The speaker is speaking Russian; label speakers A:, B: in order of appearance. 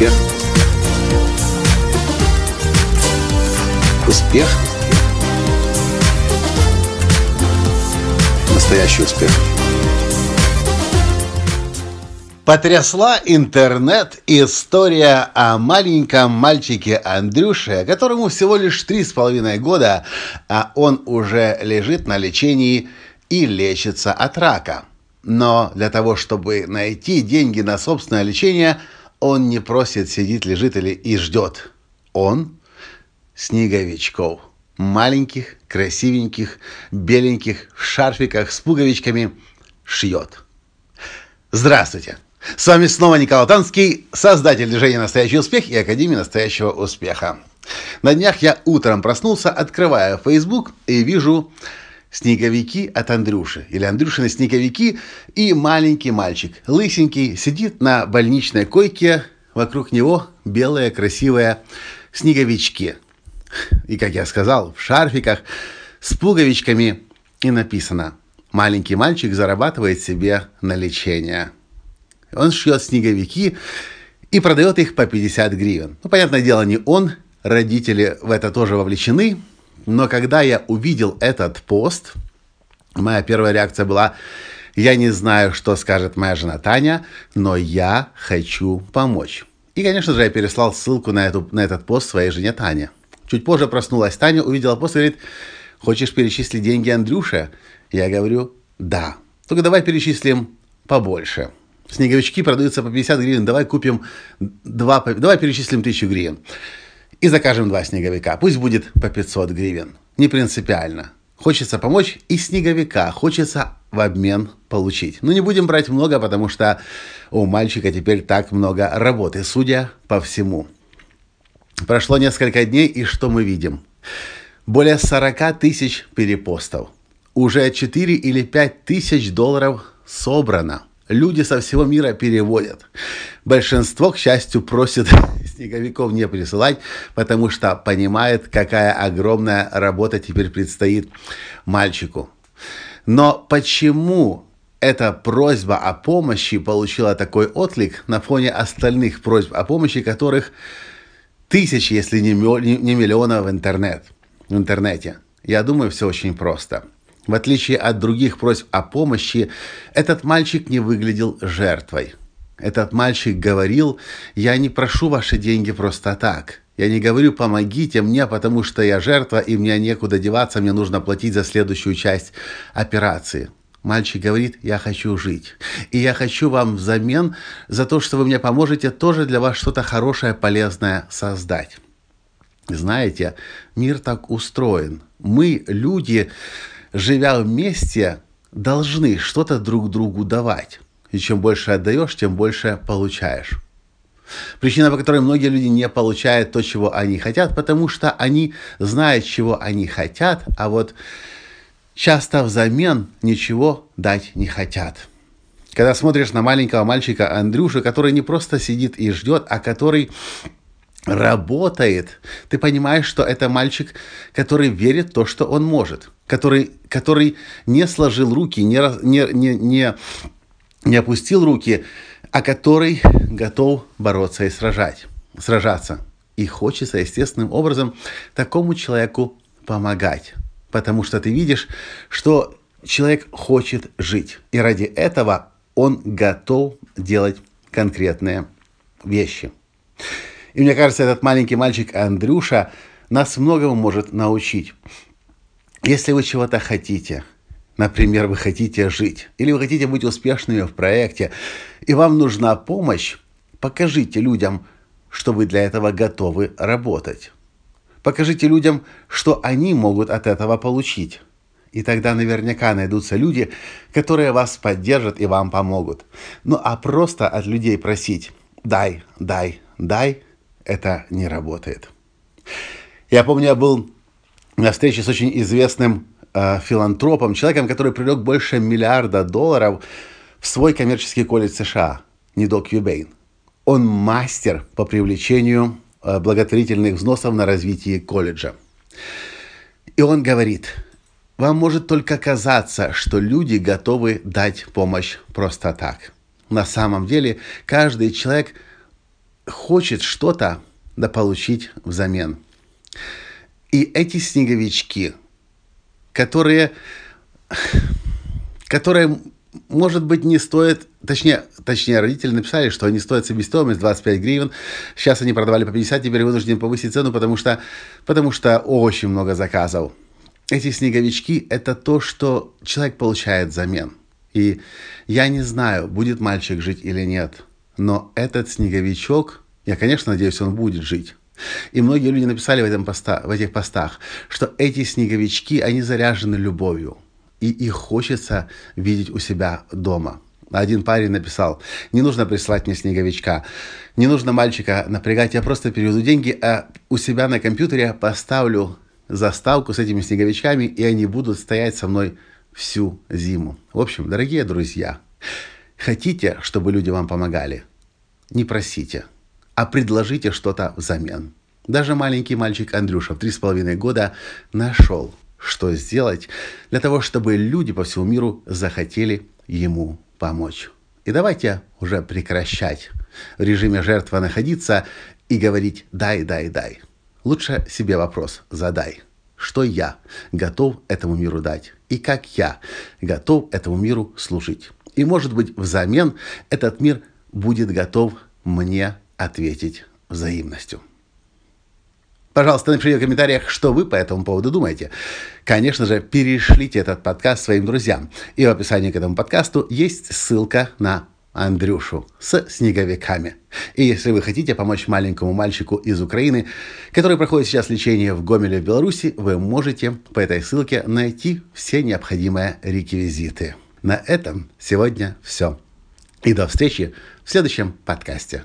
A: Успех. Успех. Настоящий успех. Потрясла интернет история о маленьком мальчике Андрюше, которому всего лишь три с половиной года, а он уже лежит на лечении и лечится от рака. Но для того, чтобы найти деньги на собственное лечение, он не просит, сидит, лежит или и ждет. Он снеговичков. Маленьких, красивеньких, беленьких, в шарфиках с пуговичками шьет. Здравствуйте! С вами снова Николай Танский, создатель движения «Настоящий успех» и Академии «Настоящего успеха». На днях я утром проснулся, открывая Facebook и вижу снеговики от Андрюши. Или Андрюшины снеговики и маленький мальчик, лысенький, сидит на больничной койке, вокруг него белые красивые снеговички. И, как я сказал, в шарфиках с пуговичками и написано «Маленький мальчик зарабатывает себе на лечение». Он шьет снеговики и продает их по 50 гривен. Ну, понятное дело, не он, родители в это тоже вовлечены, но когда я увидел этот пост, моя первая реакция была, я не знаю, что скажет моя жена Таня, но я хочу помочь. И, конечно же, я переслал ссылку на, эту, на этот пост своей жене Тане. Чуть позже проснулась Таня, увидела пост и говорит, хочешь перечислить деньги Андрюше? Я говорю, да. Только давай перечислим побольше. Снеговички продаются по 50 гривен, давай купим два, давай перечислим 1000 гривен и закажем два снеговика. Пусть будет по 500 гривен. Не принципиально. Хочется помочь и снеговика, хочется в обмен получить. Но не будем брать много, потому что у мальчика теперь так много работы, судя по всему. Прошло несколько дней, и что мы видим? Более 40 тысяч перепостов. Уже 4 или 5 тысяч долларов собрано – люди со всего мира переводят. Большинство, к счастью, просит снеговиков не присылать, потому что понимает, какая огромная работа теперь предстоит мальчику. Но почему эта просьба о помощи получила такой отклик на фоне остальных просьб о помощи, которых тысячи, если не миллионов в, интернет, в интернете? Я думаю, все очень просто – в отличие от других просьб о помощи, этот мальчик не выглядел жертвой. Этот мальчик говорил, я не прошу ваши деньги просто так. Я не говорю, помогите мне, потому что я жертва, и мне некуда деваться, мне нужно платить за следующую часть операции. Мальчик говорит, я хочу жить. И я хочу вам взамен за то, что вы мне поможете, тоже для вас что-то хорошее, полезное создать. Знаете, мир так устроен. Мы, люди, живя вместе, должны что-то друг другу давать. И чем больше отдаешь, тем больше получаешь. Причина, по которой многие люди не получают то, чего они хотят, потому что они знают, чего они хотят, а вот часто взамен ничего дать не хотят. Когда смотришь на маленького мальчика Андрюша, который не просто сидит и ждет, а который работает, ты понимаешь, что это мальчик, который верит в то, что он может, который, который не сложил руки, не, не, не, не, не опустил руки, а который готов бороться и сражать, сражаться. И хочется естественным образом такому человеку помогать, потому что ты видишь, что человек хочет жить, и ради этого он готов делать конкретные вещи. И мне кажется, этот маленький мальчик Андрюша нас многому может научить. Если вы чего-то хотите, например, вы хотите жить, или вы хотите быть успешными в проекте, и вам нужна помощь, покажите людям, что вы для этого готовы работать. Покажите людям, что они могут от этого получить. И тогда наверняка найдутся люди, которые вас поддержат и вам помогут. Ну а просто от людей просить «дай, дай, дай» это не работает. Я помню, я был на встрече с очень известным филантропом, человеком, который привлек больше миллиарда долларов в свой коммерческий колледж США, Нидок Юбейн. Он мастер по привлечению э, благотворительных взносов на развитие колледжа. И он говорит, вам может только казаться, что люди готовы дать помощь просто так. На самом деле каждый человек – хочет что-то да взамен. И эти снеговички, которые, которые может быть, не стоят, точнее, точнее, родители написали, что они стоят себестоимость 25 гривен. Сейчас они продавали по 50, теперь вынуждены повысить цену, потому что, потому что очень много заказов. Эти снеговички – это то, что человек получает взамен. И я не знаю, будет мальчик жить или нет, но этот снеговичок, я, конечно, надеюсь, он будет жить. И многие люди написали в, этом поста, в этих постах, что эти снеговички, они заряжены любовью – и их хочется видеть у себя дома. Один парень написал, не нужно прислать мне снеговичка, не нужно мальчика напрягать, я просто переведу деньги, а у себя на компьютере поставлю заставку с этими снеговичками, и они будут стоять со мной всю зиму. В общем, дорогие друзья, хотите, чтобы люди вам помогали? Не просите, а предложите что-то взамен. Даже маленький мальчик Андрюша в три с половиной года нашел что сделать для того, чтобы люди по всему миру захотели ему помочь. И давайте уже прекращать в режиме жертва находиться и говорить «дай, дай, дай». Лучше себе вопрос задай. Что я готов этому миру дать? И как я готов этому миру служить? И может быть взамен этот мир будет готов мне ответить взаимностью. Пожалуйста, напишите в комментариях, что вы по этому поводу думаете. Конечно же, перешлите этот подкаст своим друзьям. И в описании к этому подкасту есть ссылка на Андрюшу с снеговиками. И если вы хотите помочь маленькому мальчику из Украины, который проходит сейчас лечение в Гомеле в Беларуси, вы можете по этой ссылке найти все необходимые реквизиты. На этом сегодня все. И до встречи в следующем подкасте.